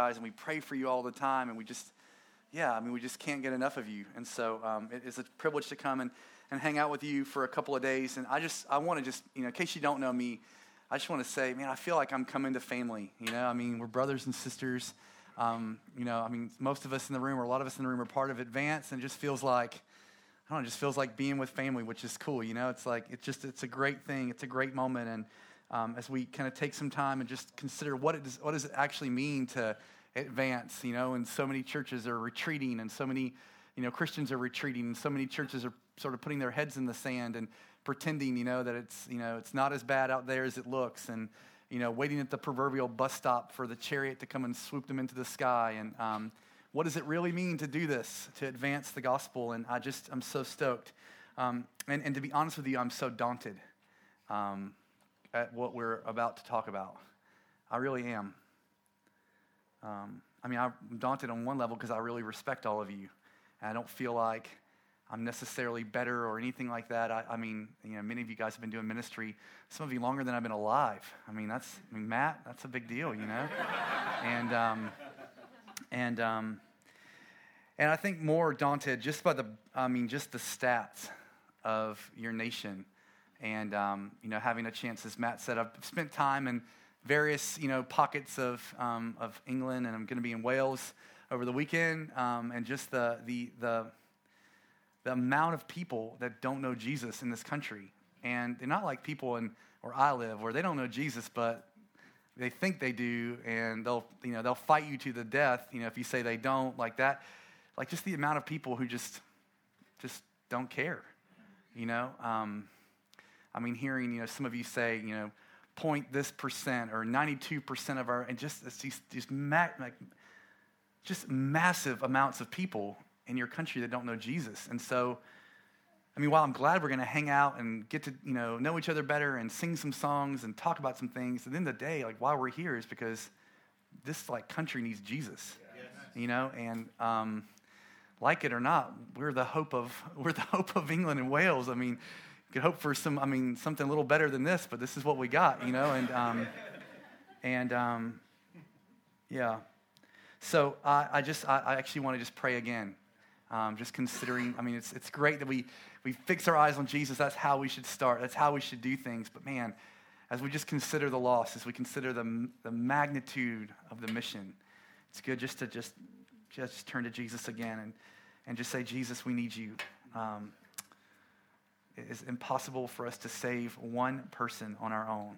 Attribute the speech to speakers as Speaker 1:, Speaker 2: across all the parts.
Speaker 1: guys, and we pray for you all the time, and we just, yeah, I mean, we just can't get enough of you. And so um, it is a privilege to come and, and hang out with you for a couple of days. And I just, I want to just, you know, in case you don't know me, I just want to say, man, I feel like I'm coming to family. You know, I mean, we're brothers and sisters. Um, you know, I mean, most of us in the room, or a lot of us in the room, are part of Advance, and it just feels like, I don't know, it just feels like being with family, which is cool. You know, it's like it's just it's a great thing. It's a great moment, and um, as we kind of take some time and just consider what it does, what does it actually mean to advance. You know, and so many churches are retreating, and so many, you know, Christians are retreating, and so many churches are sort of putting their heads in the sand and pretending, you know, that it's, you know, it's not as bad out there as it looks, and, you know, waiting at the proverbial bus stop for the chariot to come and swoop them into the sky. And um, what does it really mean to do this, to advance the gospel? And I just, I'm so stoked. Um, and, and to be honest with you, I'm so daunted um, at what we're about to talk about. I really am. Um, I mean, I'm daunted on one level because I really respect all of you. And I don't feel like I'm necessarily better or anything like that. I, I, mean, you know, many of you guys have been doing ministry, some of you longer than I've been alive. I mean, that's, I mean, Matt, that's a big deal, you know? and, um, and, um, and I think more daunted just by the, I mean, just the stats of your nation. And, um, you know, having a chance, as Matt said, I've spent time in various, you know, pockets of, um, of England, and I'm going to be in Wales over the weekend. Um, and just the, the, the, the amount of people that don't know Jesus in this country. And they're not like people in where I live, where they don't know Jesus, but they think they do, and they'll, you know, they'll fight you to the death, you know, if you say they don't, like that. Like just the amount of people who just, just don't care, you know. Um, I mean, hearing, you know, some of you say, you know, point this percent or 92% of our, and just these, these ma- like, just massive amounts of people in your country that don't know Jesus. And so, I mean, while I'm glad we're going to hang out and get to, you know, know each other better and sing some songs and talk about some things, at the end of the day, like, why we're here is because this, like, country needs Jesus, yes. you know? And um, like it or not, we're the hope of, we're the hope of England and Wales. I mean, could hope for some, I mean, something a little better than this, but this is what we got, you know? And, um, and um, yeah. So I, I just, I, I actually want to just pray again um, just considering, I mean, it's, it's great that we, we fix our eyes on Jesus. That's how we should start. That's how we should do things. But man, as we just consider the loss, as we consider the, the magnitude of the mission, it's good just to just, just turn to Jesus again and, and just say, Jesus, we need you. Um, it is impossible for us to save one person on our own,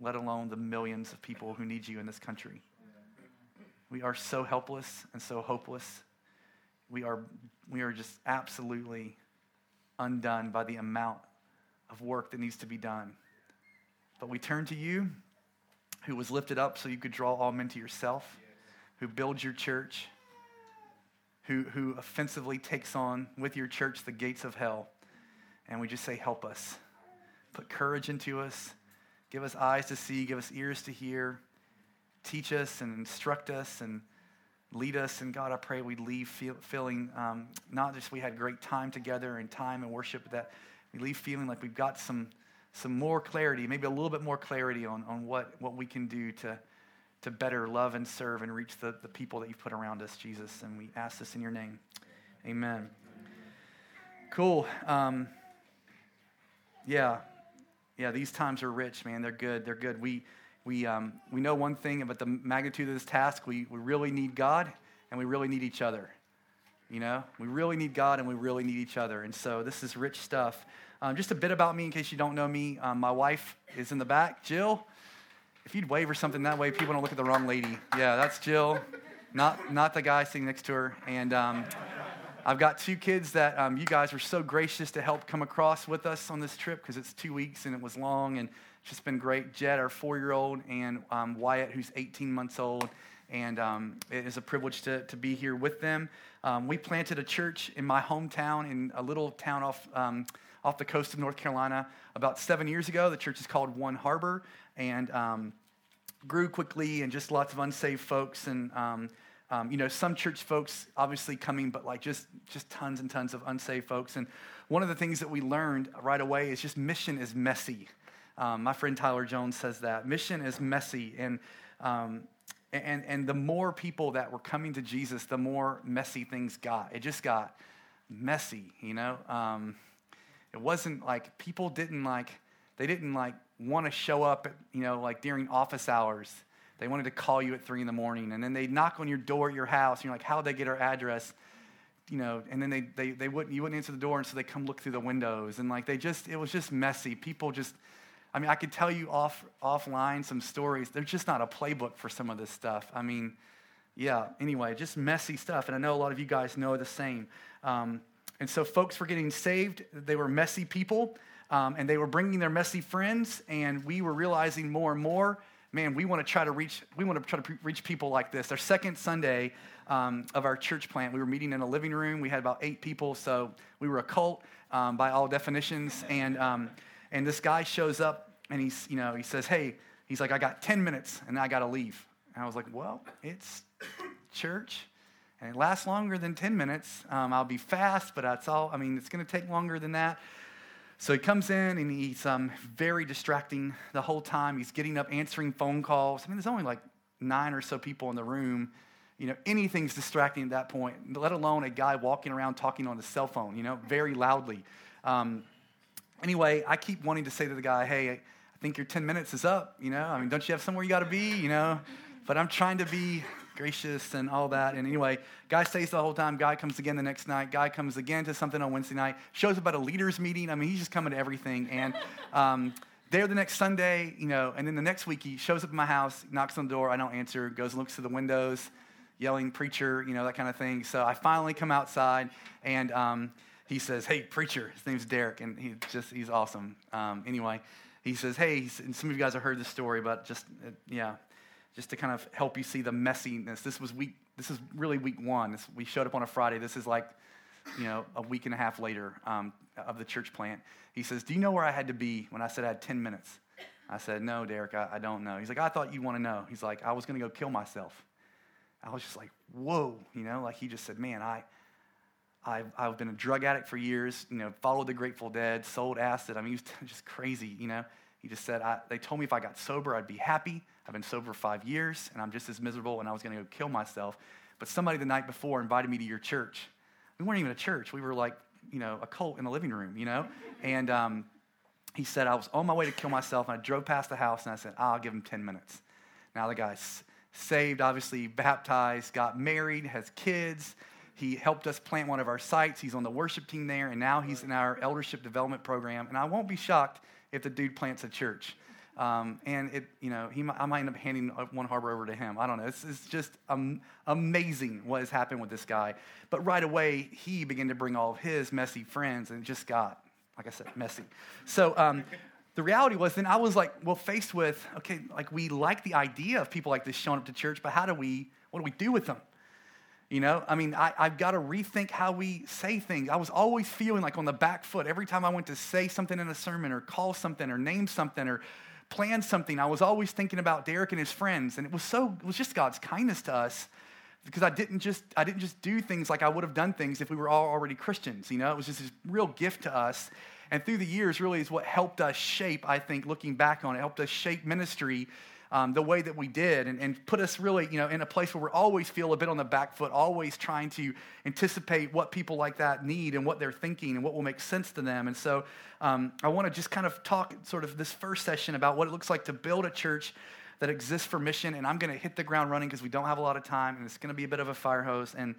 Speaker 1: let alone the millions of people who need you in this country. We are so helpless and so hopeless we are, we are just absolutely undone by the amount of work that needs to be done. But we turn to you, who was lifted up so you could draw all men to yourself, who builds your church, who, who offensively takes on with your church the gates of hell. And we just say, Help us. Put courage into us. Give us eyes to see. Give us ears to hear. Teach us and instruct us and lead us. And God, I pray we leave feel, feeling um, not just we had great time together and time and worship, but that we leave feeling like we've got some, some more clarity, maybe a little bit more clarity on, on what, what we can do to, to better love and serve and reach the, the people that you've put around us, Jesus. And we ask this in your name. Amen. Cool. Um, yeah. Yeah, these times are rich, man. They're good. They're good. We, we, um, we know one thing about the magnitude of this task. We, we really need God and we really need each other. You know, we really need God and we really need each other. And so this is rich stuff. Um, just a bit about me in case you don't know me. Um, my wife is in the back, Jill. If you'd wave or something that way, people don't look at the wrong lady. Yeah, that's Jill, not, not the guy sitting next to her. And um, I've got two kids that um, you guys were so gracious to help come across with us on this trip because it's two weeks and it was long. And it's just been great. Jed, our four year old, and um, Wyatt, who's 18 months old. And um, it is a privilege to, to be here with them. Um, we planted a church in my hometown in a little town off, um, off the coast of North Carolina about seven years ago. The church is called One Harbor and um, grew quickly and just lots of unsaved folks. And um, you know, some church folks obviously coming, but like just just tons and tons of unsaved folks. And one of the things that we learned right away is just mission is messy. Um, my friend Tyler Jones says that mission is messy, and um, And, and the more people that were coming to Jesus, the more messy things got. It just got messy, you know? Um, it wasn't like people didn't like, they didn't like want to show up, you know, like during office hours. They wanted to call you at three in the morning, and then they'd knock on your door at your house, and you're like, how'd they get our address? You know, and then they, they, they wouldn't, you wouldn't answer the door, and so they come look through the windows. And like, they just, it was just messy. People just, I mean, I could tell you off, offline some stories. There's just not a playbook for some of this stuff. I mean, yeah, anyway, just messy stuff. And I know a lot of you guys know the same. Um, and so folks were getting saved. They were messy people, um, and they were bringing their messy friends. And we were realizing more and more, man, we want to try to reach. We want to try to reach people like this. Our second Sunday um, of our church plant, we were meeting in a living room. We had about eight people, so we were a cult um, by all definitions. And um, and this guy shows up, and he's you know he says, hey, he's like, I got ten minutes, and I got to leave. And I was like, well, it's church and it lasts longer than 10 minutes. Um, I'll be fast, but that's all. I mean, it's going to take longer than that. So he comes in and he's um, very distracting the whole time. He's getting up, answering phone calls. I mean, there's only like nine or so people in the room. You know, anything's distracting at that point, let alone a guy walking around talking on his cell phone, you know, very loudly. Um, anyway, I keep wanting to say to the guy, hey, I think your 10 minutes is up, you know? I mean, don't you have somewhere you got to be, you know? But I'm trying to be gracious and all that. And anyway, guy stays the whole time. Guy comes again the next night. Guy comes again to something on Wednesday night. Shows up at a leaders meeting. I mean, he's just coming to everything. And um, there the next Sunday, you know, and then the next week he shows up at my house, knocks on the door. I don't answer. Goes and looks through the windows, yelling preacher, you know, that kind of thing. So I finally come outside and. Um, he says, "Hey, preacher." His name's Derek, and he just he's awesome. Um, anyway, he says, "Hey," and some of you guys have heard this story, but just uh, yeah, just to kind of help you see the messiness. This was week. This is really week one. This, we showed up on a Friday. This is like, you know, a week and a half later um, of the church plant. He says, "Do you know where I had to be when I said I had 10 minutes?" I said, "No, Derek, I, I don't know." He's like, "I thought you want to know." He's like, "I was going to go kill myself." I was just like, "Whoa," you know, like he just said, "Man, I." I've, I've been a drug addict for years, you know, followed the Grateful Dead, sold acid. I mean, he was just crazy, you know. He just said, They told me if I got sober, I'd be happy. I've been sober five years and I'm just as miserable and I was going to go kill myself. But somebody the night before invited me to your church. We weren't even a church. We were like, you know, a cult in a living room, you know? And um, he said, I was on my way to kill myself and I drove past the house and I said, I'll give him 10 minutes. Now the guy's saved, obviously baptized, got married, has kids. He helped us plant one of our sites. He's on the worship team there, and now he's in our eldership development program. And I won't be shocked if the dude plants a church. Um, and it, you know, he, I might end up handing one harbor over to him. I don't know. It's, it's just um, amazing what has happened with this guy. But right away, he began to bring all of his messy friends, and it just got, like I said, messy. So um, the reality was, then I was like, well, faced with, okay, like we like the idea of people like this showing up to church, but how do we, what do we do with them? You know, I mean, I, have got to rethink how we say things. I was always feeling like on the back foot every time I went to say something in a sermon or call something or name something or plan something. I was always thinking about Derek and his friends. And it was so, it was just God's kindness to us because I didn't just, I didn't just do things like I would have done things if we were all already Christians. You know, it was just this real gift to us. And through the years, really is what helped us shape, I think, looking back on it, helped us shape ministry um, the way that we did and, and put us really, you know, in a place where we always feel a bit on the back foot, always trying to anticipate what people like that need and what they're thinking and what will make sense to them. And so um, I want to just kind of talk sort of this first session about what it looks like to build a church that exists for mission. And I'm going to hit the ground running because we don't have a lot of time and it's going to be a bit of a fire hose. And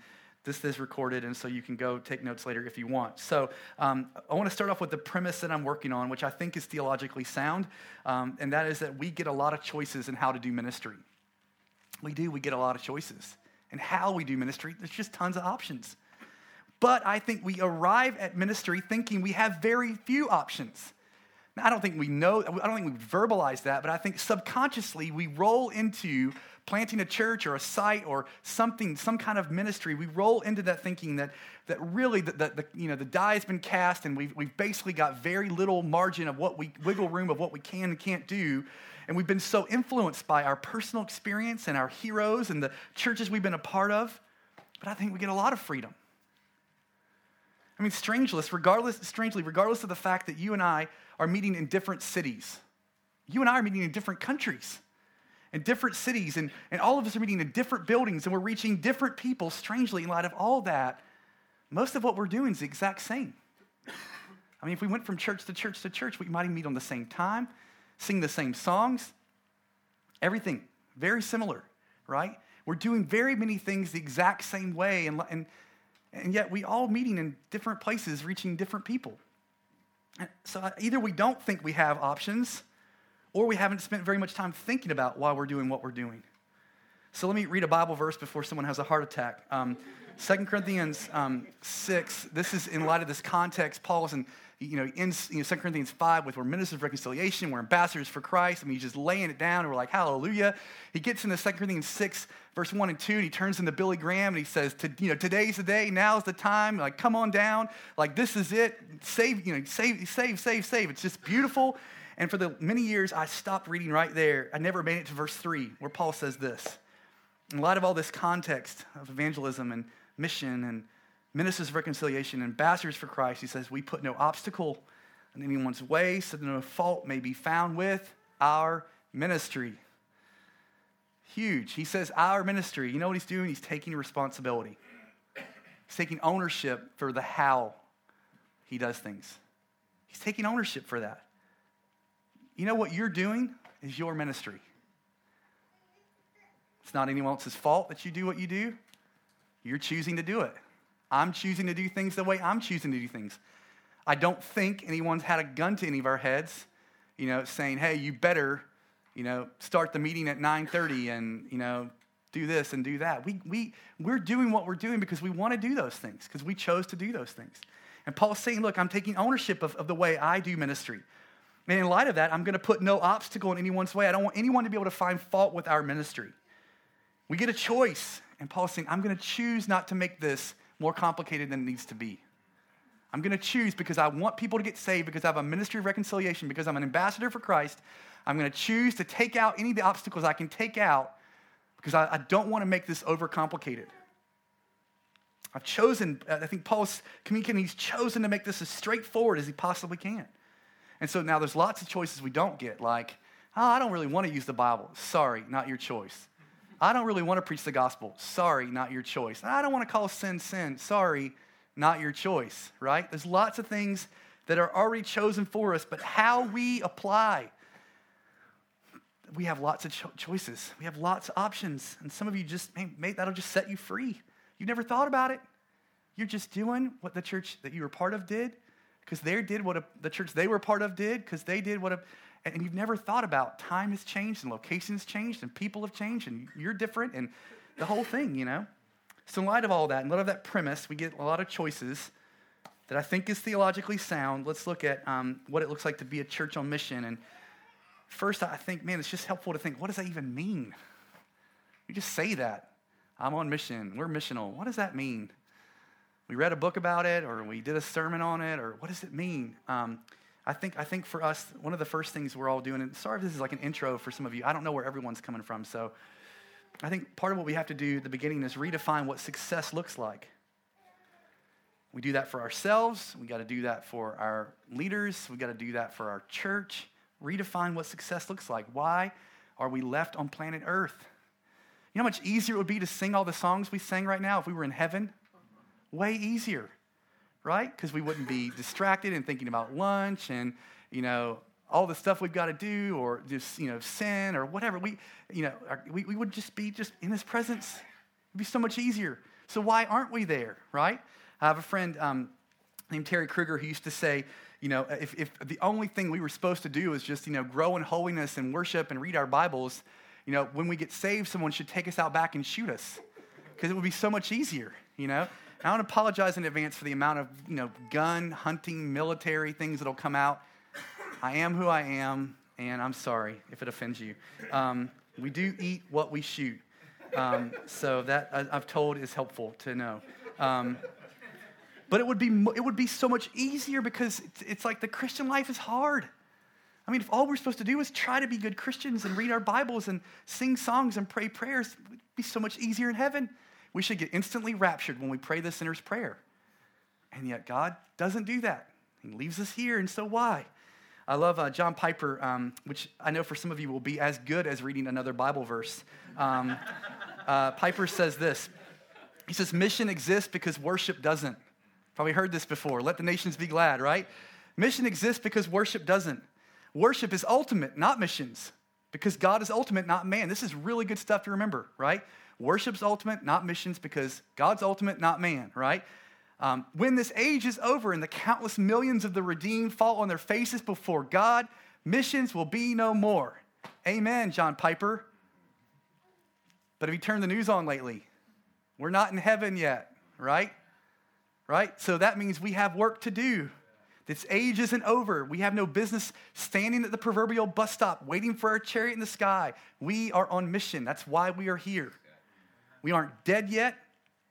Speaker 1: this is recorded, and so you can go take notes later if you want. So, um, I want to start off with the premise that I'm working on, which I think is theologically sound, um, and that is that we get a lot of choices in how to do ministry. We do, we get a lot of choices. And how we do ministry, there's just tons of options. But I think we arrive at ministry thinking we have very few options. Now, I don't think we know, I don't think we verbalize that, but I think subconsciously we roll into planting a church or a site or something, some kind of ministry, we roll into that thinking that, that really the, the, the, you know, the die has been cast and we've, we've basically got very little margin of what we, wiggle room of what we can and can't do. And we've been so influenced by our personal experience and our heroes and the churches we've been a part of. But I think we get a lot of freedom. I mean, strangely, regardless, strangely, regardless of the fact that you and I are meeting in different cities, you and I are meeting in different countries. In different cities, and, and all of us are meeting in different buildings, and we're reaching different people, strangely, in light of all that, most of what we're doing is the exact same. I mean, if we went from church to church to church, we might meet on the same time, sing the same songs, everything very similar, right? We're doing very many things the exact same way, and, and, and yet we all meeting in different places, reaching different people. So uh, either we don't think we have options, or we haven't spent very much time thinking about why we're doing what we're doing. So let me read a Bible verse before someone has a heart attack. Um, 2 Corinthians um, 6, this is in light of this context. Paul is in, you know, in you know, 2 Corinthians 5 with we're ministers of reconciliation, we're ambassadors for Christ. I mean, he's just laying it down, and we're like, hallelujah. He gets into 2 Corinthians 6, verse 1 and 2, and he turns into Billy Graham, and he says, you know, today's the day, now's the time, like, come on down. Like, this is it. Save, you know, save, save, save, save. It's just beautiful. And for the many years, I stopped reading right there. I never made it to verse 3, where Paul says this. In light of all this context of evangelism and mission and ministers of reconciliation, and ambassadors for Christ, he says, We put no obstacle in anyone's way so that no fault may be found with our ministry. Huge. He says, Our ministry. You know what he's doing? He's taking responsibility, he's taking ownership for the how he does things. He's taking ownership for that. You know what you're doing is your ministry. It's not anyone else's fault that you do what you do. You're choosing to do it. I'm choosing to do things the way I'm choosing to do things. I don't think anyone's had a gun to any of our heads, you know, saying, "Hey, you better, you know, start the meeting at 9:30 and, you know, do this and do that." We we we're doing what we're doing because we want to do those things because we chose to do those things. And Paul's saying, "Look, I'm taking ownership of, of the way I do ministry." And in light of that, I'm going to put no obstacle in anyone's way. I don't want anyone to be able to find fault with our ministry. We get a choice. And Paul's saying, I'm going to choose not to make this more complicated than it needs to be. I'm going to choose because I want people to get saved, because I have a ministry of reconciliation, because I'm an ambassador for Christ. I'm going to choose to take out any of the obstacles I can take out because I, I don't want to make this overcomplicated. I've chosen, I think Paul's communicating, he's chosen to make this as straightforward as he possibly can. And so now there's lots of choices we don't get, like, oh, I don't really want to use the Bible. Sorry, not your choice. I don't really want to preach the gospel. Sorry, not your choice. I don't want to call sin sin. Sorry, not your choice, right? There's lots of things that are already chosen for us, but how we apply, we have lots of cho- choices. We have lots of options. And some of you just, may, that'll just set you free. You never thought about it. You're just doing what the church that you were part of did because they did what a, the church they were part of did because they did what a, and you've never thought about time has changed and location has changed and people have changed and you're different and the whole thing, you know? So, in light of all that, in light of that premise, we get a lot of choices that I think is theologically sound. Let's look at um, what it looks like to be a church on mission. And first, I think, man, it's just helpful to think what does that even mean? You just say that. I'm on mission. We're missional. What does that mean? We read a book about it, or we did a sermon on it, or what does it mean? Um, I think, I think for us, one of the first things we're all doing, and sorry if this is like an intro for some of you, I don't know where everyone's coming from. So I think part of what we have to do at the beginning is redefine what success looks like. We do that for ourselves, we got to do that for our leaders, we got to do that for our church. Redefine what success looks like. Why are we left on planet Earth? You know how much easier it would be to sing all the songs we sang right now if we were in heaven? Way easier right? Because we wouldn't be distracted and thinking about lunch and, you know, all the stuff we've got to do or just, you know, sin or whatever. We, you know, we, we would just be just in his presence. It'd be so much easier. So why aren't we there, right? I have a friend um, named Terry Kruger who used to say, you know, if, if the only thing we were supposed to do is just, you know, grow in holiness and worship and read our Bibles, you know, when we get saved, someone should take us out back and shoot us because it would be so much easier, you know? I to apologize in advance for the amount of you know gun hunting, military things that'll come out. I am who I am, and I'm sorry if it offends you. Um, we do eat what we shoot, um, so that I, have told is helpful to know. Um, but it would be it would be so much easier because it's, it's like the Christian life is hard. I mean, if all we're supposed to do is try to be good Christians and read our Bibles and sing songs and pray prayers, it would be so much easier in heaven. We should get instantly raptured when we pray the sinner's prayer. And yet, God doesn't do that. He leaves us here, and so why? I love uh, John Piper, um, which I know for some of you will be as good as reading another Bible verse. Um, uh, Piper says this He says, Mission exists because worship doesn't. Probably heard this before. Let the nations be glad, right? Mission exists because worship doesn't. Worship is ultimate, not missions, because God is ultimate, not man. This is really good stuff to remember, right? Worship's ultimate, not missions, because God's ultimate, not man, right? Um, when this age is over and the countless millions of the redeemed fall on their faces before God, missions will be no more. Amen, John Piper. But have you turned the news on lately? We're not in heaven yet, right? Right? So that means we have work to do. This age isn't over. We have no business standing at the proverbial bus stop waiting for our chariot in the sky. We are on mission. That's why we are here. We aren't dead yet.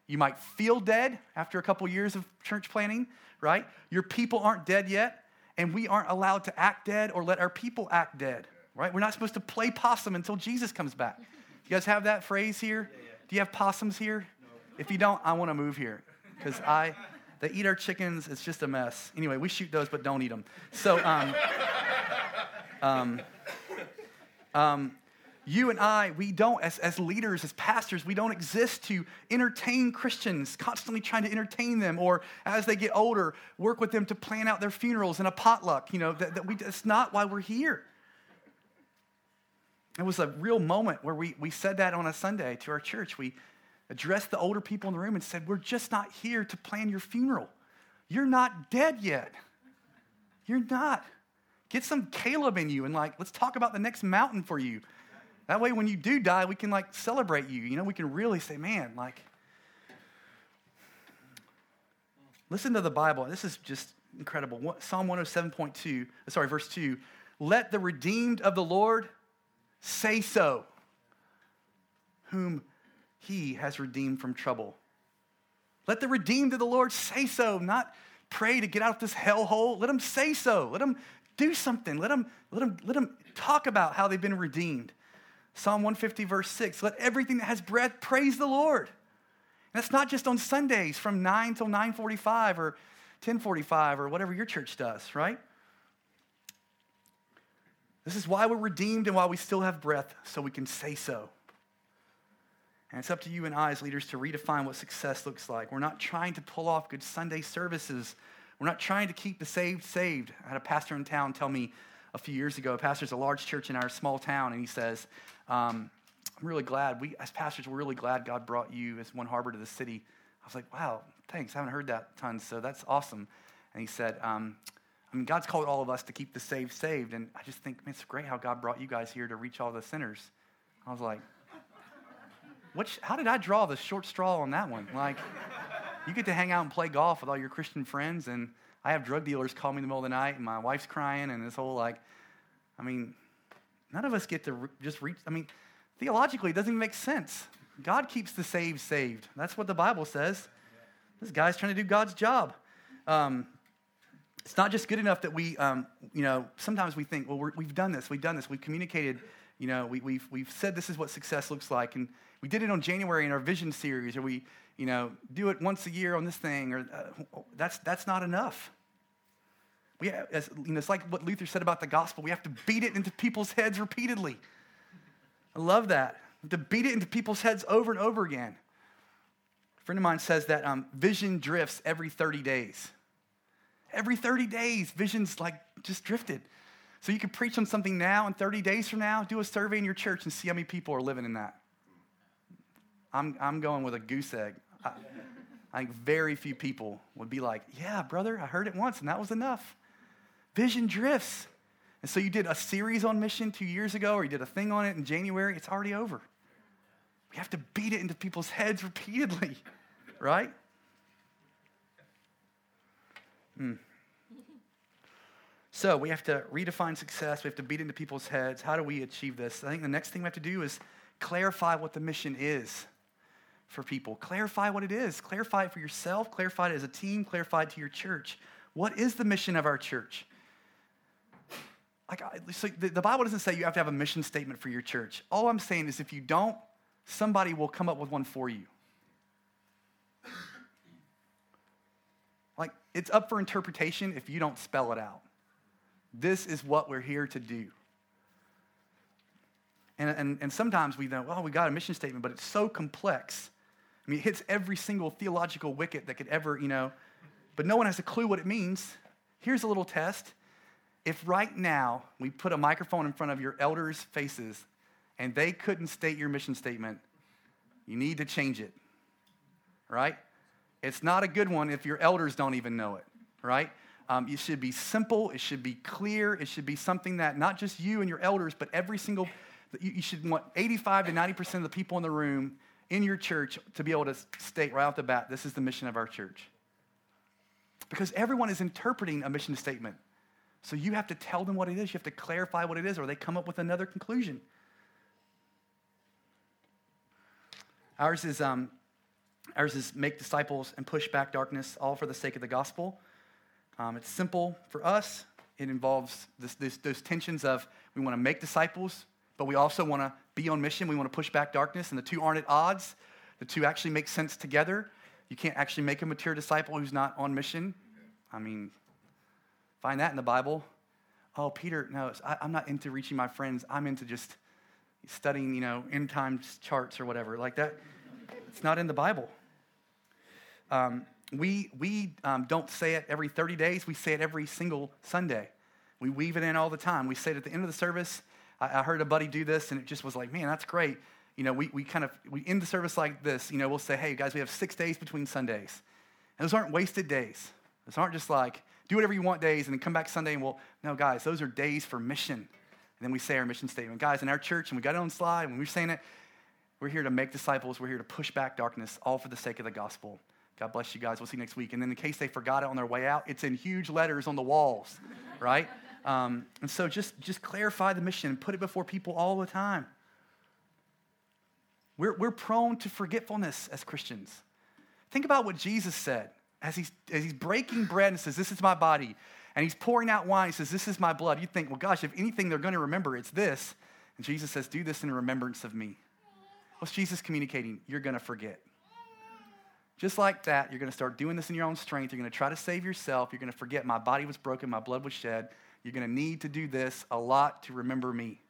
Speaker 1: You might feel dead after a couple years of church planning, right? Your people aren't dead yet, and we aren't allowed to act dead or let our people act dead, right? We're not supposed to play possum until Jesus comes back. You guys have that phrase here? Do you have possums here? If you don't, I want to move here because I, they eat our chickens. It's just a mess. Anyway, we shoot those, but don't eat them. So, um, um, um, you and I, we don't, as, as leaders, as pastors, we don't exist to entertain Christians, constantly trying to entertain them, or as they get older, work with them to plan out their funerals and a potluck. You know, that, that we, that's not why we're here. It was a real moment where we, we said that on a Sunday to our church. We addressed the older people in the room and said, We're just not here to plan your funeral. You're not dead yet. You're not. Get some Caleb in you and, like, let's talk about the next mountain for you. That way, when you do die, we can like celebrate you. You know, we can really say, man, like, listen to the Bible. This is just incredible. Psalm 107.2, uh, sorry, verse 2. Let the redeemed of the Lord say so, whom he has redeemed from trouble. Let the redeemed of the Lord say so, not pray to get out of this hellhole. Let them say so. Let them do something. Let them, let them, let them talk about how they've been redeemed. Psalm 150, verse 6 let everything that has breath praise the Lord. And that's not just on Sundays from 9 till 9:45 or 10:45 or whatever your church does, right? This is why we're redeemed and why we still have breath, so we can say so. And it's up to you and I as leaders to redefine what success looks like. We're not trying to pull off good Sunday services. We're not trying to keep the saved saved. I had a pastor in town tell me a few years ago, a pastor's a large church in our small town, and he says, um, I'm really glad, we as pastors, we're really glad God brought you as one harbor to the city. I was like, wow, thanks. I haven't heard that tons, so that's awesome. And he said, um, I mean, God's called all of us to keep the saved saved. And I just think, man, it's great how God brought you guys here to reach all the sinners. I was like, which, how did I draw the short straw on that one? Like, you get to hang out and play golf with all your Christian friends, and I have drug dealers call me in the middle of the night, and my wife's crying, and this whole like, I mean, None of us get to re- just reach. I mean, theologically, it doesn't even make sense. God keeps the saved saved. That's what the Bible says. This guy's trying to do God's job. Um, it's not just good enough that we, um, you know, sometimes we think, well, we have done this, we've done this, we've communicated, you know, we, we've, we've said this is what success looks like. And we did it on January in our vision series, or we, you know, do it once a year on this thing, or uh, that's, that's not enough. We have, you know, it's like what Luther said about the gospel. We have to beat it into people's heads repeatedly. I love that. To beat it into people's heads over and over again. A friend of mine says that um, vision drifts every 30 days. Every 30 days, vision's like just drifted. So you could preach on something now, and 30 days from now, do a survey in your church and see how many people are living in that. I'm, I'm going with a goose egg. I, I think very few people would be like, Yeah, brother, I heard it once, and that was enough. Vision drifts. And so you did a series on mission two years ago, or you did a thing on it in January, it's already over. We have to beat it into people's heads repeatedly, right? Hmm. So we have to redefine success. We have to beat into people's heads. How do we achieve this? I think the next thing we have to do is clarify what the mission is for people. Clarify what it is. Clarify it for yourself. Clarify it as a team. Clarify it to your church. What is the mission of our church? Like, so the, the Bible doesn't say you have to have a mission statement for your church. All I'm saying is if you don't, somebody will come up with one for you. Like, it's up for interpretation if you don't spell it out. This is what we're here to do. And, and, and sometimes we know, well, we got a mission statement, but it's so complex. I mean, it hits every single theological wicket that could ever, you know, but no one has a clue what it means. Here's a little test. If right now we put a microphone in front of your elders' faces and they couldn't state your mission statement, you need to change it, right? It's not a good one if your elders don't even know it, right? Um, it should be simple, it should be clear, it should be something that not just you and your elders, but every single, you should want 85 to 90% of the people in the room in your church to be able to state right off the bat, this is the mission of our church. Because everyone is interpreting a mission statement. So you have to tell them what it is, you have to clarify what it is, or they come up with another conclusion. Ours is, um, ours is make disciples and push back darkness, all for the sake of the gospel. Um, it's simple for us. It involves this, this, those tensions of we want to make disciples, but we also want to be on mission. We want to push back darkness, and the two aren't at odds. The two actually make sense together. You can't actually make a mature disciple who's not on mission. I mean, find that in the Bible. Oh, Peter, no, I, I'm not into reaching my friends. I'm into just studying, you know, end times charts or whatever like that. It's not in the Bible. Um, we we um, don't say it every 30 days. We say it every single Sunday. We weave it in all the time. We say it at the end of the service. I, I heard a buddy do this, and it just was like, man, that's great. You know, we, we kind of we end the service like this. You know, we'll say, hey guys, we have six days between Sundays, and those aren't wasted days. Those aren't just like do whatever you want days and then come back Sunday and we'll no guys, those are days for mission. And then we say our mission statement. Guys, in our church, and we got it on slide, when we're saying it, we're here to make disciples. We're here to push back darkness, all for the sake of the gospel. God bless you guys. We'll see you next week. And then in case they forgot it on their way out, it's in huge letters on the walls, right? Um, and so just, just clarify the mission and put it before people all the time. We're, we're prone to forgetfulness as Christians. Think about what Jesus said as he's, as he's breaking bread and says, This is my body and he's pouring out wine. He says, This is my blood. You think, well, gosh, if anything they're going to remember, it's this. And Jesus says, Do this in remembrance of me. What's Jesus communicating? You're going to forget. Just like that, you're going to start doing this in your own strength. You're going to try to save yourself. You're going to forget my body was broken, my blood was shed. You're going to need to do this a lot to remember me.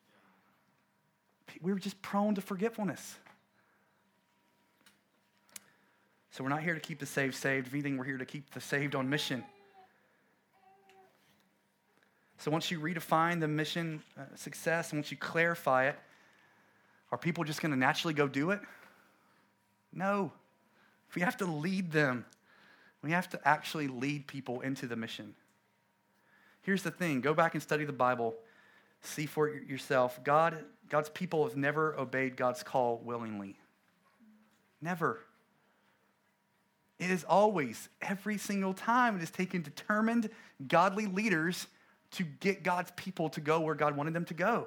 Speaker 1: We are just prone to forgetfulness. So we're not here to keep the saved saved. If anything, we're here to keep the saved on mission. So once you redefine the mission uh, success and once you clarify it, are people just going to naturally go do it? No. We have to lead them. We have to actually lead people into the mission. Here's the thing go back and study the Bible, see for yourself. God, God's people have never obeyed God's call willingly. Never. It is always, every single time, it has taken determined, godly leaders to get God's people to go where God wanted them to go.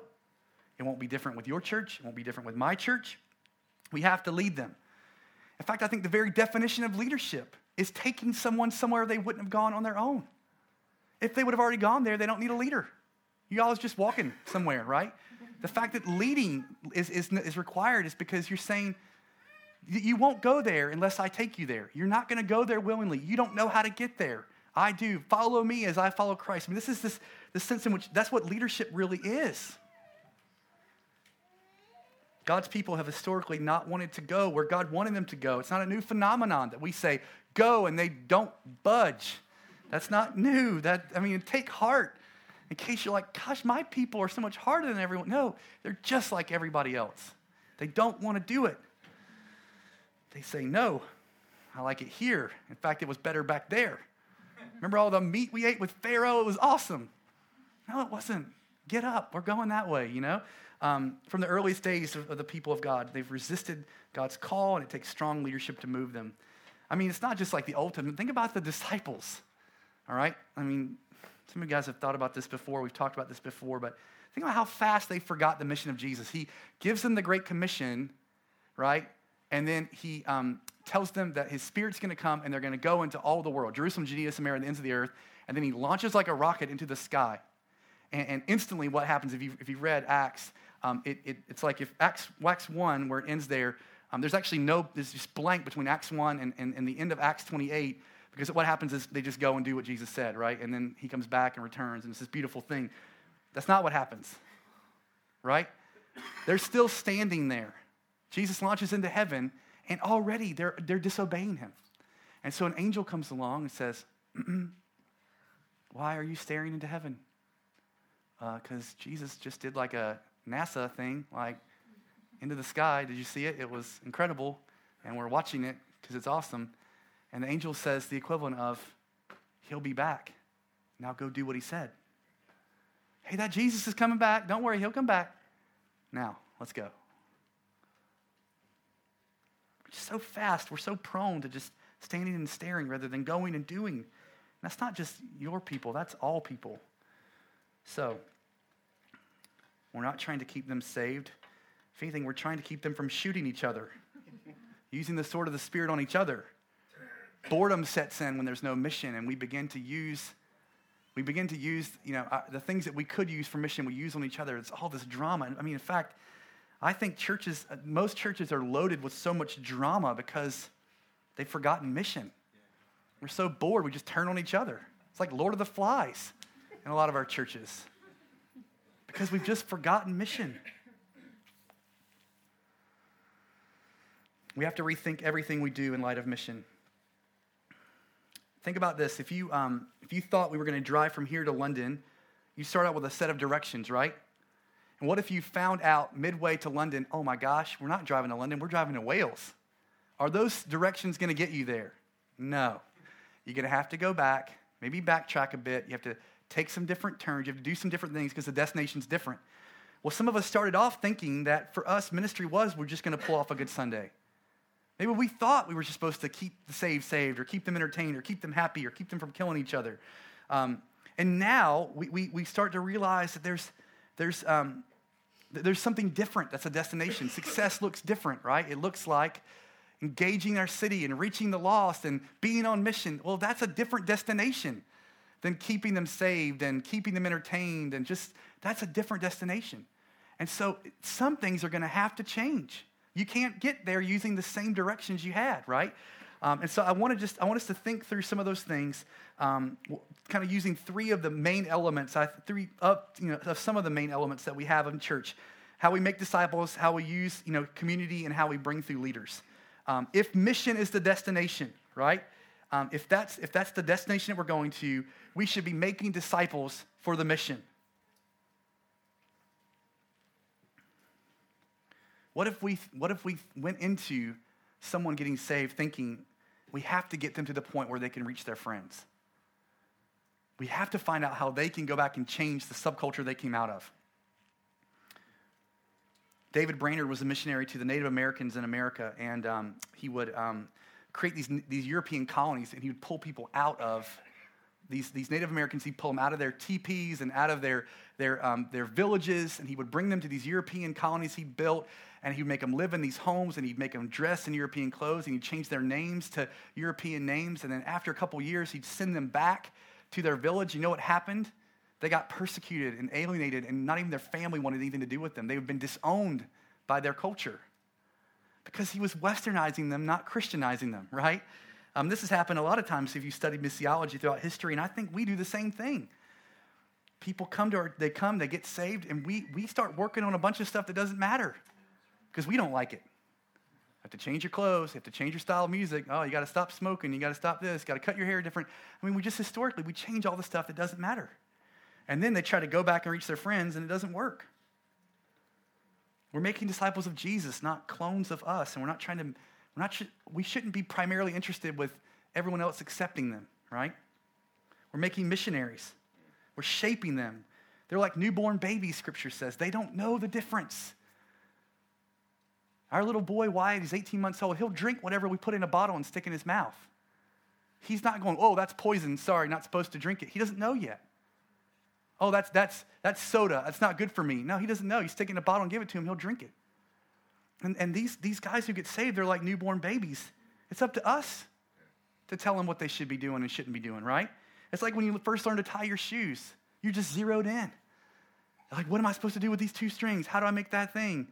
Speaker 1: It won't be different with your church, it won't be different with my church. We have to lead them. In fact, I think the very definition of leadership is taking someone somewhere they wouldn't have gone on their own. If they would have already gone there, they don't need a leader. You all is just walking somewhere, right? The fact that leading is, is, is required is because you're saying, you won't go there unless I take you there. You're not going to go there willingly. You don't know how to get there. I do. Follow me as I follow Christ. I mean, this is this, the sense in which that's what leadership really is. God's people have historically not wanted to go where God wanted them to go. It's not a new phenomenon that we say, go, and they don't budge. That's not new. That I mean, take heart. In case you're like, gosh, my people are so much harder than everyone. No, they're just like everybody else. They don't want to do it. They say, no, I like it here. In fact, it was better back there. Remember all the meat we ate with Pharaoh? It was awesome. No, it wasn't. Get up. We're going that way, you know? Um, from the earliest days of, of the people of God, they've resisted God's call, and it takes strong leadership to move them. I mean, it's not just like the Old Testament. Think about the disciples, all right? I mean, some of you guys have thought about this before. We've talked about this before, but think about how fast they forgot the mission of Jesus. He gives them the Great Commission, right? And then he um, tells them that his spirit's going to come and they're going to go into all the world Jerusalem, Judea, Samaria, and the ends of the earth. And then he launches like a rocket into the sky. And, and instantly, what happens if you, if you read Acts, um, it, it, it's like if Acts, Acts 1, where it ends there, um, there's actually no, there's just blank between Acts 1 and, and, and the end of Acts 28 Because what happens is they just go and do what Jesus said, right? And then he comes back and returns, and it's this beautiful thing. That's not what happens, right? They're still standing there. Jesus launches into heaven, and already they're, they're disobeying him. And so an angel comes along and says, Why are you staring into heaven? Because uh, Jesus just did like a NASA thing, like into the sky. Did you see it? It was incredible, and we're watching it because it's awesome. And the angel says the equivalent of, He'll be back. Now go do what he said. Hey, that Jesus is coming back. Don't worry, he'll come back. Now, let's go. Just so fast. We're so prone to just standing and staring rather than going and doing. And that's not just your people, that's all people. So, we're not trying to keep them saved. If anything, we're trying to keep them from shooting each other, using the sword of the Spirit on each other. Boredom sets in when there's no mission, and we begin to use we begin to use, you know, uh, the things that we could use for mission, we use on each other. It's all this drama. I mean, in fact, I think churches, most churches are loaded with so much drama because they've forgotten mission. We're so bored, we just turn on each other. It's like Lord of the Flies in a lot of our churches because we've just forgotten mission. We have to rethink everything we do in light of mission. Think about this. If you, um, if you thought we were going to drive from here to London, you start out with a set of directions, right? And what if you found out midway to London, oh my gosh, we're not driving to London, we're driving to Wales? Are those directions going to get you there? No. You're going to have to go back, maybe backtrack a bit. You have to take some different turns. You have to do some different things because the destination's different. Well, some of us started off thinking that for us, ministry was we're just going to pull off a good Sunday. Maybe we thought we were just supposed to keep the saved saved, or keep them entertained, or keep them happy, or keep them from killing each other. Um, and now we, we, we, start to realize that there's, there's, um, there's something different that's a destination. Success looks different, right? It looks like engaging our city and reaching the lost and being on mission. Well, that's a different destination than keeping them saved and keeping them entertained and just that's a different destination. And so some things are going to have to change. You can't get there using the same directions you had, right? Um, and so I want to just I want us to think through some of those things, um, kind of using three of the main elements, three of, you know, of some of the main elements that we have in church: how we make disciples, how we use you know community, and how we bring through leaders. Um, if mission is the destination, right? Um, if that's if that's the destination that we're going to, we should be making disciples for the mission. What if we, what if we went into someone getting saved thinking we have to get them to the point where they can reach their friends? We have to find out how they can go back and change the subculture they came out of. David Brainerd was a missionary to the Native Americans in America, and um, he would um, create these, these European colonies, and he would pull people out of these, these Native Americans, he'd pull them out of their teepees and out of their, their, um, their villages, and he would bring them to these European colonies he built, and he'd make them live in these homes, and he'd make them dress in European clothes, and he'd change their names to European names. And then after a couple years, he'd send them back to their village. You know what happened? They got persecuted and alienated, and not even their family wanted anything to do with them. They've been disowned by their culture because he was westernizing them, not Christianizing them, right? Um, this has happened a lot of times if you study missiology throughout history, and I think we do the same thing. People come to our, they come, they get saved, and we, we start working on a bunch of stuff that doesn't matter because we don't like it. Have to change your clothes, you have to change your style of music. Oh, you got to stop smoking, you got to stop this, got to cut your hair different. I mean, we just historically, we change all the stuff that doesn't matter. And then they try to go back and reach their friends, and it doesn't work. We're making disciples of Jesus, not clones of us, and we're not trying to we're not, we shouldn't be primarily interested with everyone else accepting them, right? We're making missionaries. We're shaping them. They're like newborn babies, scripture says. They don't know the difference. Our little boy, Wyatt, he's 18 months old. He'll drink whatever we put in a bottle and stick in his mouth. He's not going, oh, that's poison. Sorry, not supposed to drink it. He doesn't know yet. Oh, that's, that's, that's soda. That's not good for me. No, he doesn't know. You stick it in a bottle and give it to him, he'll drink it. And, and these, these guys who get saved, they're like newborn babies. It's up to us to tell them what they should be doing and shouldn't be doing, right? It's like when you first learn to tie your shoes, you're just zeroed in. Like, what am I supposed to do with these two strings? How do I make that thing?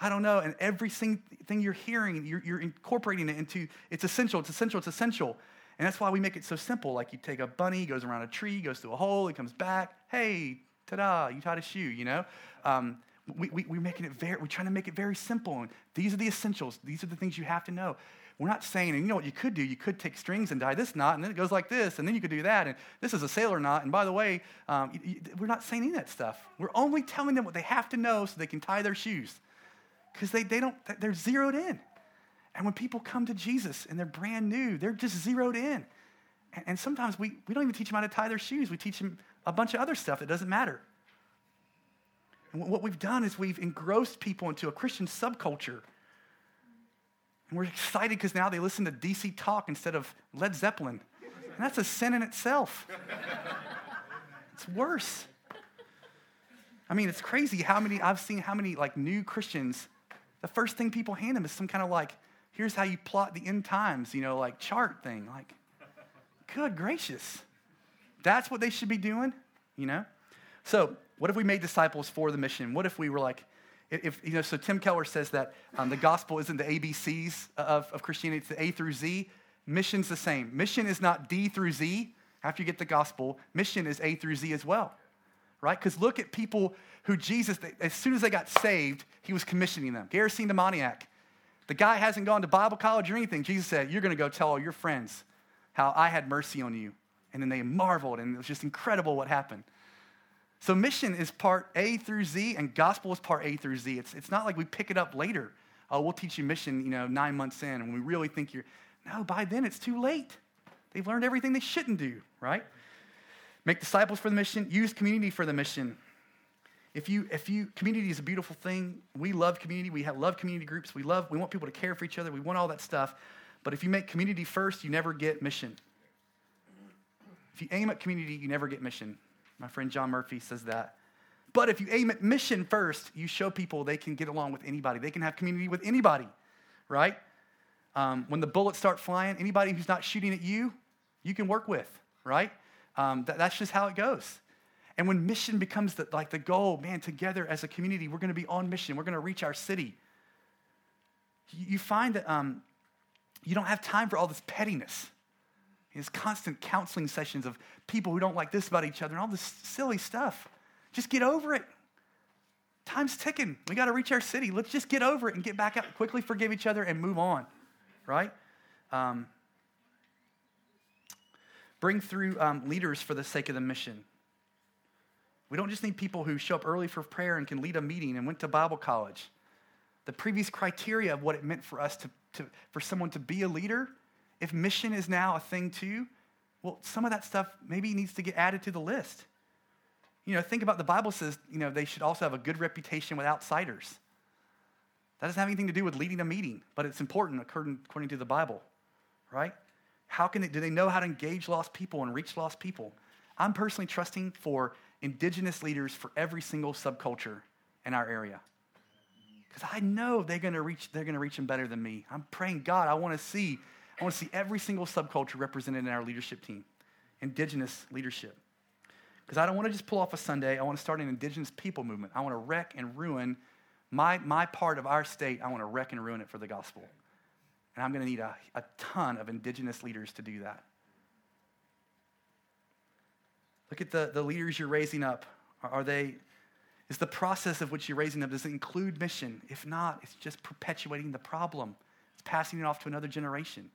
Speaker 1: I don't know. And every thing you're hearing, you're, you're incorporating it into it's essential, it's essential, it's essential. And that's why we make it so simple. Like you take a bunny, goes around a tree, goes through a hole, he comes back. Hey, ta-da, you tied a shoe, you know? Um, we, we, we're making it very, we're trying to make it very simple. And these are the essentials. These are the things you have to know. We're not saying, and you know what you could do? You could take strings and tie this knot, and then it goes like this, and then you could do that, and this is a sailor knot. And by the way, um, you, you, we're not saying any of that stuff. We're only telling them what they have to know so they can tie their shoes. Because they, they don't, they're zeroed in. And when people come to Jesus and they're brand new, they're just zeroed in. And, and sometimes we, we don't even teach them how to tie their shoes. We teach them a bunch of other stuff that doesn't matter. And what we've done is we've engrossed people into a Christian subculture. And we're excited because now they listen to DC Talk instead of Led Zeppelin. And that's a sin in itself. It's worse. I mean, it's crazy how many, I've seen how many like new Christians, the first thing people hand them is some kind of like here's how you plot the end times, you know, like chart thing. Like, good gracious. That's what they should be doing, you know? So, what if we made disciples for the mission? What if we were like, if, you know, so Tim Keller says that um, the gospel isn't the ABCs of, of Christianity, it's the A through Z. Mission's the same. Mission is not D through Z after you get the gospel, mission is A through Z as well, right? Because look at people who Jesus, as soon as they got saved, he was commissioning them. Gerasene the demoniac, the guy hasn't gone to Bible college or anything. Jesus said, You're going to go tell all your friends how I had mercy on you. And then they marveled, and it was just incredible what happened. So, mission is part A through Z, and gospel is part A through Z. It's, it's not like we pick it up later. Oh, we'll teach you mission, you know, nine months in, and we really think you're. No, by then it's too late. They've learned everything they shouldn't do, right? Make disciples for the mission, use community for the mission. If you, if you, community is a beautiful thing. We love community. We have, love community groups. We love, we want people to care for each other. We want all that stuff. But if you make community first, you never get mission. If you aim at community, you never get mission. My friend John Murphy says that. But if you aim at mission first, you show people they can get along with anybody. They can have community with anybody, right? Um, when the bullets start flying, anybody who's not shooting at you, you can work with, right? Um, that, that's just how it goes. And when mission becomes the, like the goal, man, together as a community, we're going to be on mission. We're going to reach our city. You find that um, you don't have time for all this pettiness. These constant counseling sessions of people who don't like this about each other and all this silly stuff. Just get over it. Time's ticking. We got to reach our city. Let's just get over it and get back out, quickly forgive each other, and move on, right? Um, bring through um, leaders for the sake of the mission. We don't just need people who show up early for prayer and can lead a meeting and went to Bible college. The previous criteria of what it meant for us to, to for someone to be a leader, if mission is now a thing too, well, some of that stuff maybe needs to get added to the list. You know, think about the Bible says, you know, they should also have a good reputation with outsiders. That doesn't have anything to do with leading a meeting, but it's important according, according to the Bible, right? How can they, do they know how to engage lost people and reach lost people? I'm personally trusting for indigenous leaders for every single subculture in our area. Because I know they're to reach, they're to reach them better than me. I'm praying, God, I want to see, I want to see every single subculture represented in our leadership team, indigenous leadership. Because I don't want to just pull off a Sunday. I want to start an indigenous people movement. I want to wreck and ruin my, my part of our state. I want to wreck and ruin it for the gospel. And I'm going to need a, a ton of indigenous leaders to do that. Look at the, the leaders you're raising up. Are, are they, is the process of which you're raising them, does it include mission? If not, it's just perpetuating the problem. It's passing it off to another generation.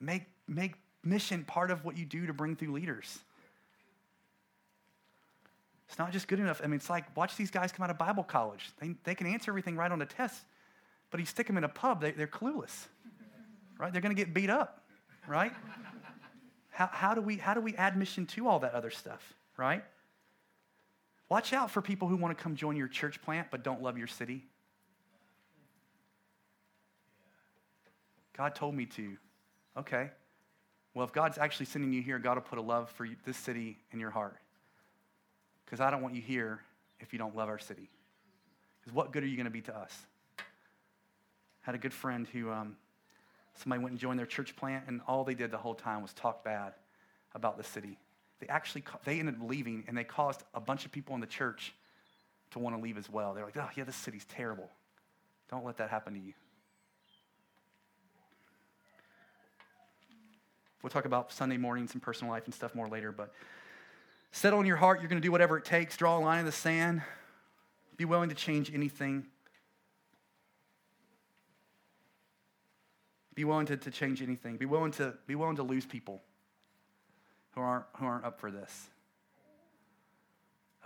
Speaker 1: Make, make mission part of what you do to bring through leaders. It's not just good enough. I mean, it's like, watch these guys come out of Bible college. They, they can answer everything right on the test, but you stick them in a pub, they, they're clueless, right? They're going to get beat up, right? How, how, do we, how do we add mission to all that other stuff, right? Watch out for people who want to come join your church plant but don't love your city. God told me to. Okay. Well, if God's actually sending you here, God will put a love for you, this city in your heart. Because I don't want you here if you don't love our city. Because what good are you going to be to us? I had a good friend who um, Somebody went and joined their church plant, and all they did the whole time was talk bad about the city. They actually they ended up leaving, and they caused a bunch of people in the church to want to leave as well. They're like, "Oh yeah, this city's terrible. Don't let that happen to you." We'll talk about Sunday mornings and personal life and stuff more later, but settle in your heart. You're going to do whatever it takes. Draw a line in the sand. Be willing to change anything. Be willing to, to change anything. Be willing to, be willing to lose people who aren't, who aren't up for this.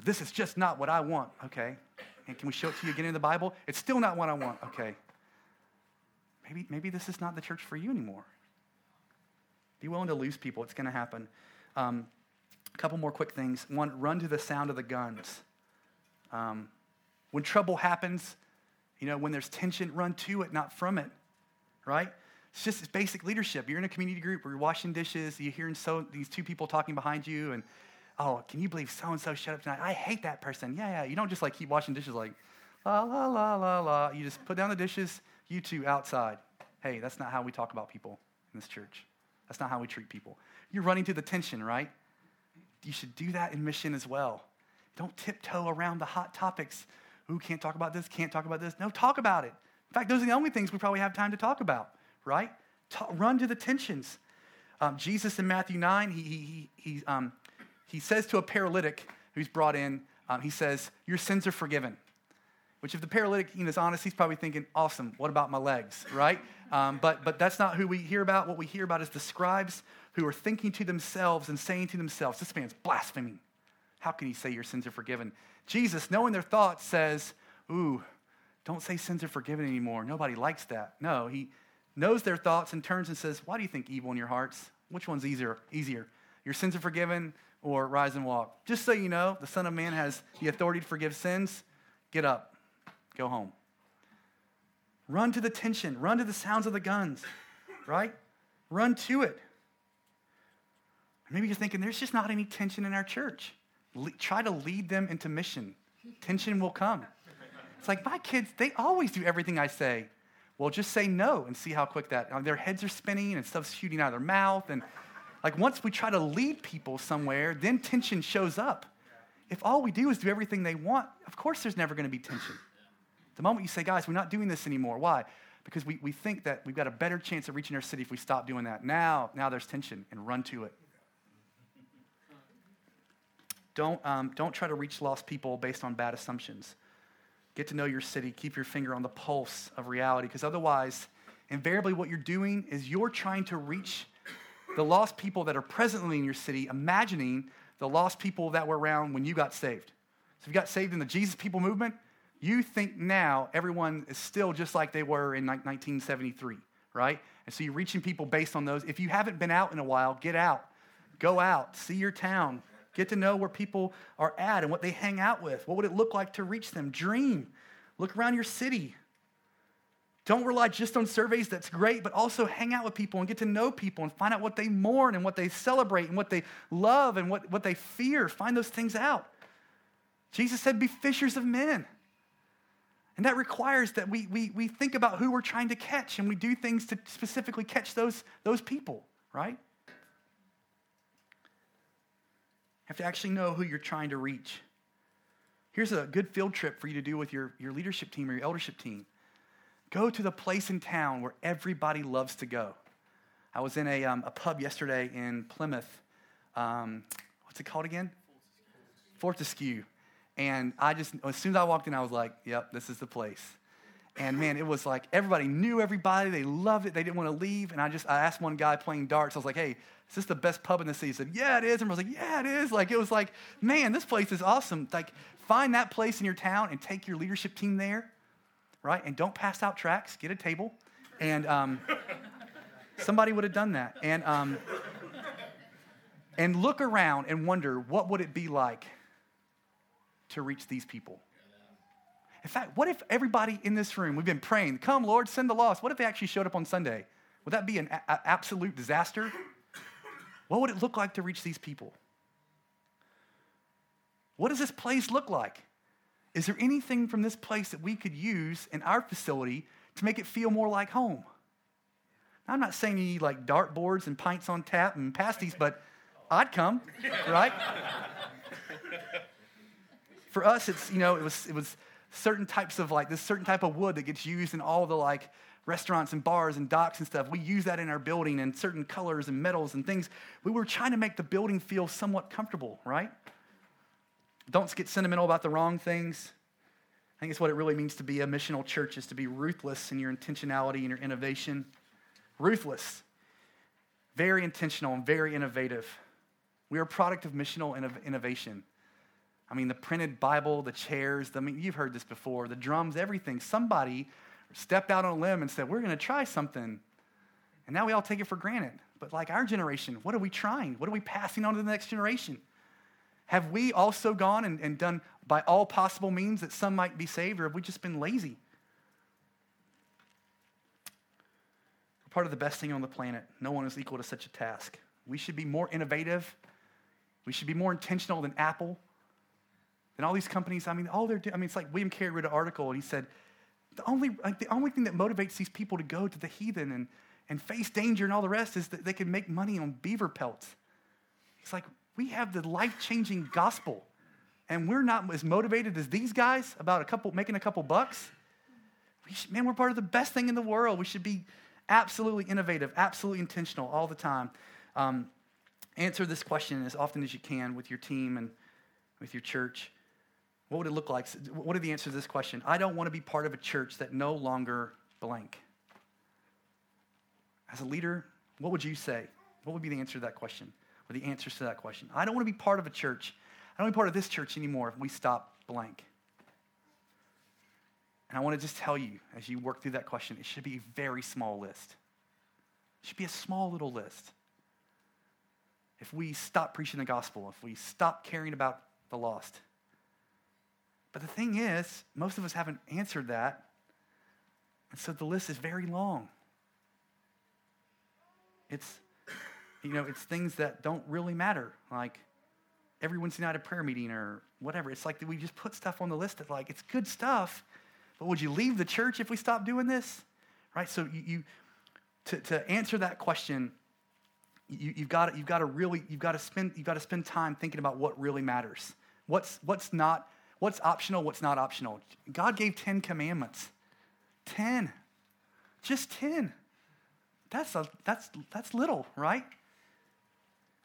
Speaker 1: This is just not what I want. Okay. And can we show it to you again in the Bible? It's still not what I want. Okay. Maybe, maybe this is not the church for you anymore. Be willing to lose people. It's going to happen. Um, a couple more quick things. One, run to the sound of the guns. Um, when trouble happens, you know, when there's tension, run to it, not from it, right? It's just basic leadership. You're in a community group where you're washing dishes, you're hearing so, these two people talking behind you, and oh, can you believe so and so shut up tonight? I hate that person. Yeah, yeah. You don't just like keep washing dishes like la la la la la. You just put down the dishes. You two outside. Hey, that's not how we talk about people in this church. That's not how we treat people. You're running to the tension, right? You should do that in mission as well. Don't tiptoe around the hot topics. Who can't talk about this? Can't talk about this? No, talk about it. In fact, those are the only things we probably have time to talk about, right? Run to the tensions. Um, Jesus in Matthew 9, he, he, he, um, he says to a paralytic who's brought in, um, he says, Your sins are forgiven. Which, if the paralytic you know, is honest, he's probably thinking, Awesome, what about my legs, right? Um, but, but that's not who we hear about. What we hear about is the scribes who are thinking to themselves and saying to themselves, This man's blaspheming. How can he say your sins are forgiven? Jesus, knowing their thoughts, says, Ooh, don't say sins are forgiven anymore. Nobody likes that. No, he knows their thoughts and turns and says, Why do you think evil in your hearts? Which one's easier? Easier? Your sins are forgiven or rise and walk. Just so you know, the Son of Man has the authority to forgive sins. Get up, go home. Run to the tension, run to the sounds of the guns, right? Run to it. Maybe you're thinking, there's just not any tension in our church. Le- try to lead them into mission. Tension will come. It's like, my kids, they always do everything I say. Well, just say no and see how quick that, uh, their heads are spinning and stuff's shooting out of their mouth. And like once we try to lead people somewhere, then tension shows up. If all we do is do everything they want, of course there's never going to be tension. The moment you say, guys, we're not doing this anymore. Why? Because we, we think that we've got a better chance of reaching our city if we stop doing that. Now, now there's tension and run to it. Don't, um, don't try to reach lost people based on bad assumptions. Get to know your city. Keep your finger on the pulse of reality because otherwise, invariably, what you're doing is you're trying to reach the lost people that are presently in your city, imagining the lost people that were around when you got saved. So if you got saved in the Jesus people movement, you think now everyone is still just like they were in 1973, right? And so you're reaching people based on those. If you haven't been out in a while, get out. Go out, see your town, get to know where people are at and what they hang out with. What would it look like to reach them? Dream. Look around your city. Don't rely just on surveys, that's great, but also hang out with people and get to know people and find out what they mourn and what they celebrate and what they love and what, what they fear. Find those things out. Jesus said, Be fishers of men. And that requires that we, we, we think about who we're trying to catch and we do things to specifically catch those, those people, right? You have to actually know who you're trying to reach. Here's a good field trip for you to do with your, your leadership team or your eldership team. Go to the place in town where everybody loves to go. I was in a, um, a pub yesterday in Plymouth. Um, what's it called again? Fortescue. And I just, as soon as I walked in, I was like, yep, this is the place. And man, it was like everybody knew everybody. They loved it. They didn't want to leave. And I just, I asked one guy playing darts, I was like, hey, is this the best pub in the city? He said, yeah, it is. And I was like, yeah, it is. Like, it was like, man, this place is awesome. Like, find that place in your town and take your leadership team there, right? And don't pass out tracks, get a table. And um, somebody would have done that. And, um, and look around and wonder, what would it be like to reach these people. In fact, what if everybody in this room, we've been praying, come, Lord, send the lost. What if they actually showed up on Sunday? Would that be an a- absolute disaster? What would it look like to reach these people? What does this place look like? Is there anything from this place that we could use in our facility to make it feel more like home? I'm not saying you need like dartboards and pints on tap and pasties, but I'd come, right? For us, it's, you know, it was, it was certain types of like this certain type of wood that gets used in all the like restaurants and bars and docks and stuff. We use that in our building and certain colors and metals and things. We were trying to make the building feel somewhat comfortable, right? Don't get sentimental about the wrong things. I think it's what it really means to be a missional church is to be ruthless in your intentionality and your innovation. Ruthless. Very intentional and very innovative. We are a product of missional innovation. I mean, the printed Bible, the chairs, the, I mean, you've heard this before, the drums, everything. Somebody stepped out on a limb and said, We're going to try something. And now we all take it for granted. But like our generation, what are we trying? What are we passing on to the next generation? Have we also gone and, and done by all possible means that some might be saved, or have we just been lazy? We're part of the best thing on the planet. No one is equal to such a task. We should be more innovative. We should be more intentional than Apple. And all these companies, I mean, all they're doing, I mean, it's like William Carey wrote an article and he said, the only, like, the only thing that motivates these people to go to the heathen and, and face danger and all the rest is that they can make money on beaver pelts. It's like, we have the life changing gospel, and we're not as motivated as these guys about a couple, making a couple bucks. We should, man, we're part of the best thing in the world. We should be absolutely innovative, absolutely intentional all the time. Um, answer this question as often as you can with your team and with your church. What would it look like? What are the answers to this question? I don't want to be part of a church that no longer blank. As a leader, what would you say? What would be the answer to that question? Or the answers to that question? I don't want to be part of a church. I don't want to be part of this church anymore if we stop blank. And I want to just tell you, as you work through that question, it should be a very small list. It should be a small little list. If we stop preaching the gospel, if we stop caring about the lost, but the thing is, most of us haven't answered that. And so the list is very long. It's, you know, it's things that don't really matter, like every Wednesday night at prayer meeting or whatever. It's like we just put stuff on the list that, like, it's good stuff, but would you leave the church if we stopped doing this? Right? So you, you to, to answer that question, you, have got you've got to really you've got to spend you've got to spend time thinking about what really matters. What's what's not What's optional, what's not optional? God gave 10 commandments. 10. Just 10. That's, a, that's, that's little, right?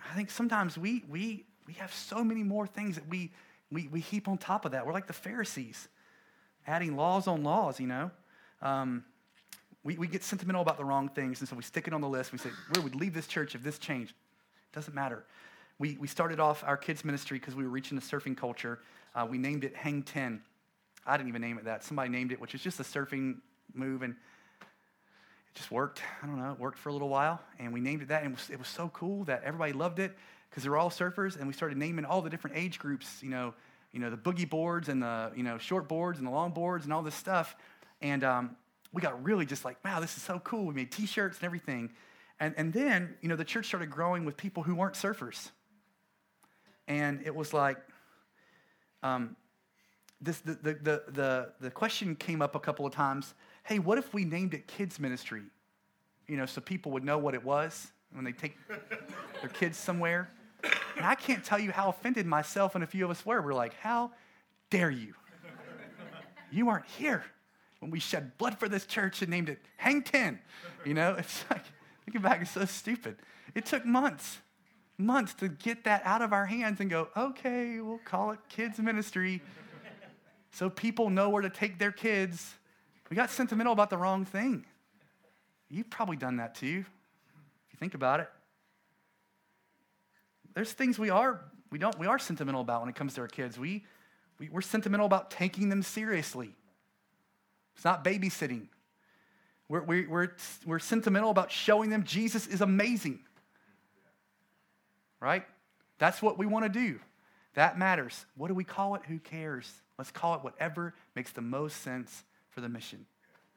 Speaker 1: I think sometimes we, we, we have so many more things that we, we, we heap on top of that. We're like the Pharisees, adding laws on laws, you know? Um, we, we get sentimental about the wrong things, and so we stick it on the list. We say, we would leave this church if this changed. It doesn't matter. We, we started off our kids' ministry because we were reaching the surfing culture. Uh, we named it Hang 10. I didn't even name it that. Somebody named it, which is just a surfing move, and it just worked. I don't know, it worked for a little while, and we named it that, and it was, it was so cool that everybody loved it because they were all surfers, and we started naming all the different age groups, you know, you know, the boogie boards and the, you know, short boards and the long boards and all this stuff. And um, we got really just like, wow, this is so cool. We made t-shirts and everything. And, and then, you know, the church started growing with people who weren't surfers. And it was like, um, this, the, the, the, the, the question came up a couple of times hey, what if we named it kids ministry? You know, so people would know what it was when they take their kids somewhere. And I can't tell you how offended myself and a few of us were. We're like, how dare you? You aren't here when we shed blood for this church and named it Hang 10. You know, it's like, looking back, it's so stupid. It took months months to get that out of our hands and go, okay, we'll call it kids ministry so people know where to take their kids. We got sentimental about the wrong thing. You've probably done that too, if you think about it. There's things we are we don't we are sentimental about when it comes to our kids. We, we we're sentimental about taking them seriously. It's not babysitting. We're, we're, we're, we're sentimental about showing them Jesus is amazing right? That's what we want to do. That matters. What do we call it? Who cares? Let's call it whatever makes the most sense for the mission,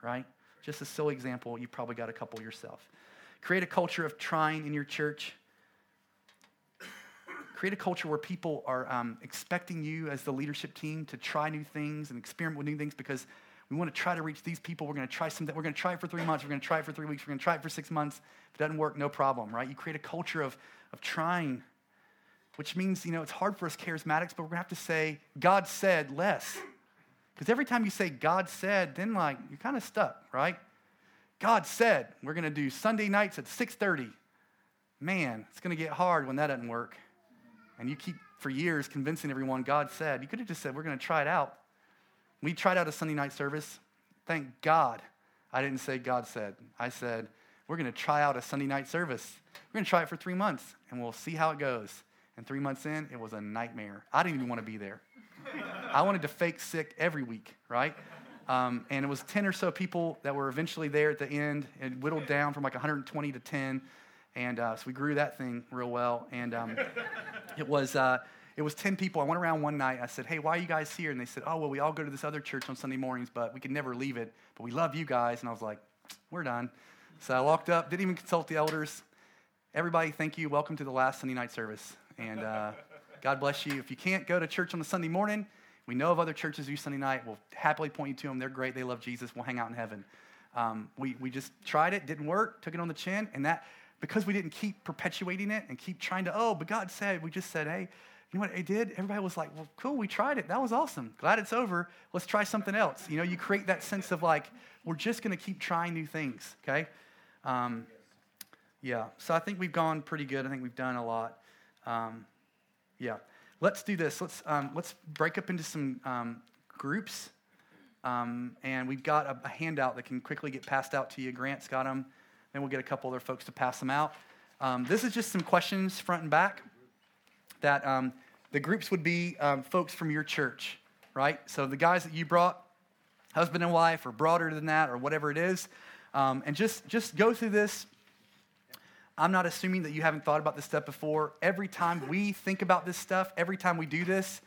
Speaker 1: right? Just a silly example, you probably got a couple yourself. Create a culture of trying in your church. Create a culture where people are um, expecting you as the leadership team to try new things and experiment with new things because we want to try to reach these people. We're going to try something. We're going to try it for three months. We're going to try it for three weeks. We're going to try it for six months. If it doesn't work, no problem, right? You create a culture of, of trying, which means, you know, it's hard for us charismatics, but we're going to have to say, God said less. Because every time you say God said, then like you're kind of stuck, right? God said we're going to do Sunday nights at 6:30. Man, it's going to get hard when that doesn't work. And you keep for years convincing everyone God said. You could have just said we're going to try it out. We tried out a Sunday night service. Thank God I didn't say God said. I said we're going to try out a Sunday night service. We're going to try it for 3 months and we'll see how it goes. And 3 months in, it was a nightmare. I didn't even want to be there. I wanted to fake sick every week, right? Um, and it was 10 or so people that were eventually there at the end and whittled down from like 120 to 10. And uh, so we grew that thing real well. And um, it was. Uh, it was 10 people. I went around one night. I said, Hey, why are you guys here? And they said, Oh, well, we all go to this other church on Sunday mornings, but we could never leave it. But we love you guys. And I was like, We're done. So I walked up, didn't even consult the elders. Everybody, thank you. Welcome to the last Sunday night service. And uh, God bless you. If you can't go to church on a Sunday morning, we know of other churches do Sunday night. We'll happily point you to them. They're great. They love Jesus. We'll hang out in heaven. Um, we, we just tried it, didn't work, took it on the chin, and that because we didn't keep perpetuating it and keep trying to, oh, but God said, we just said, hey, you know what it did? Everybody was like, well, cool, we tried it. That was awesome. Glad it's over. Let's try something else. You know, you create that sense of like, we're just going to keep trying new things, okay? Um, yeah, so I think we've gone pretty good. I think we've done a lot. Um, yeah let's do this. Let's, um, let's break up into some um, groups. Um, and we've got a, a, handout that can quickly get passed out to you. Grant's got them. Then we'll get a couple other folks to pass them out. This is just some questions front and back that um, the groups would be um, folks from your church, right? So the guys that you brought, husband and wife, or broader than that, or whatever it is. And just, just go through this I'm not assuming that you haven't thought about this stuff before. Every time we think about this stuff, every time we do this,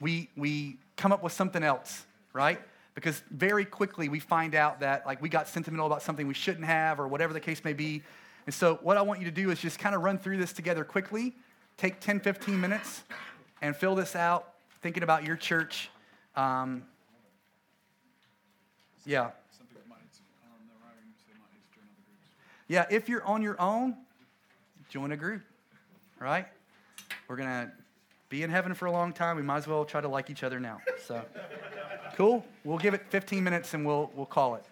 Speaker 1: we, we come up with something else, right? Because very quickly we find out that like we got sentimental about something we shouldn't have or whatever the case may be. And so what I want you to do is just kind of run through this together quickly, take 10, 15 minutes and fill this out, thinking about your church. Um, yeah. Yeah, if you're on your own, join a group, right? We're going to be in heaven for a long time. We might as well try to like each other now. So, cool. We'll give it 15 minutes and we'll, we'll call it.